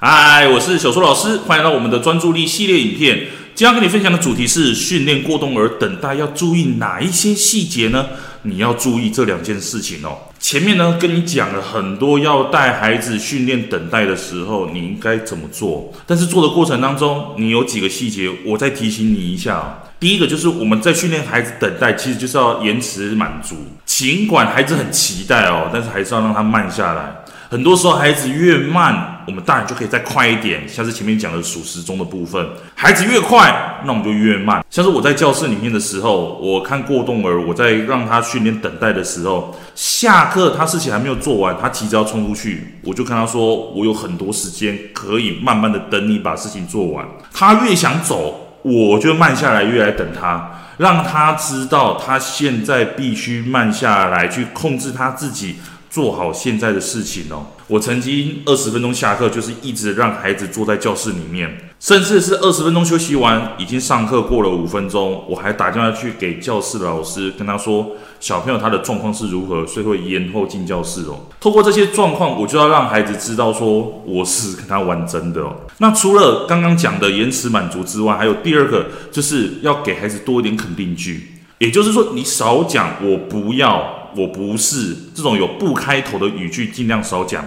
嗨，我是小苏老师，欢迎来到我们的专注力系列影片。今天要跟你分享的主题是训练过动儿等待要注意哪一些细节呢？你要注意这两件事情哦。前面呢跟你讲了很多，要带孩子训练等待的时候，你应该怎么做？但是做的过程当中，你有几个细节，我再提醒你一下哦。第一个就是我们在训练孩子等待，其实就是要延迟满足。尽管孩子很期待哦，但是还是要让他慢下来。很多时候孩子越慢，我们大人就可以再快一点。像是前面讲的数时钟的部分，孩子越快，那我们就越慢。像是我在教室里面的时候，我看过动儿，我在让他训练等待的时候，下课他事情还没有做完，他急着要冲出去，我就跟他说，我有很多时间可以慢慢的等你把事情做完。他越想走。我就慢下来，越来等他，让他知道他现在必须慢下来，去控制他自己，做好现在的事情哦。我曾经二十分钟下课，就是一直让孩子坐在教室里面，甚至是二十分钟休息完，已经上课过了五分钟，我还打电话去给教室的老师，跟他说。小朋友他的状况是如何，所以会延后进教室哦。透过这些状况，我就要让孩子知道说我是跟他玩真的哦。那除了刚刚讲的延迟满足之外，还有第二个就是要给孩子多一点肯定句，也就是说你少讲我不要，我不是这种有不开头的语句，尽量少讲，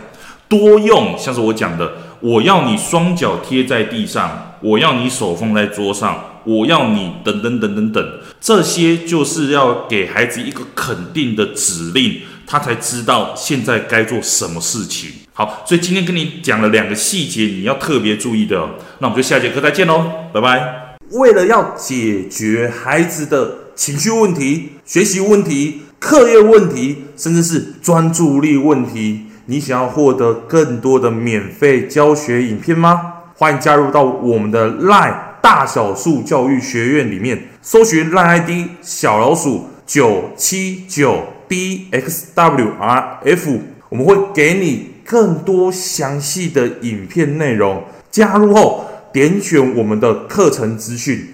多用像是我讲的，我要你双脚贴在地上，我要你手放在桌上。我要你等等等等等，这些就是要给孩子一个肯定的指令，他才知道现在该做什么事情。好，所以今天跟你讲了两个细节，你要特别注意的。那我们就下节课再见喽，拜拜。为了要解决孩子的情绪问题、学习问题、课业问题，甚至是专注力问题，你想要获得更多的免费教学影片吗？欢迎加入到我们的 LINE。大小树教育学院里面搜寻 LINE ID 小老鼠九七九 dxwrf，我们会给你更多详细的影片内容。加入后点选我们的课程资讯，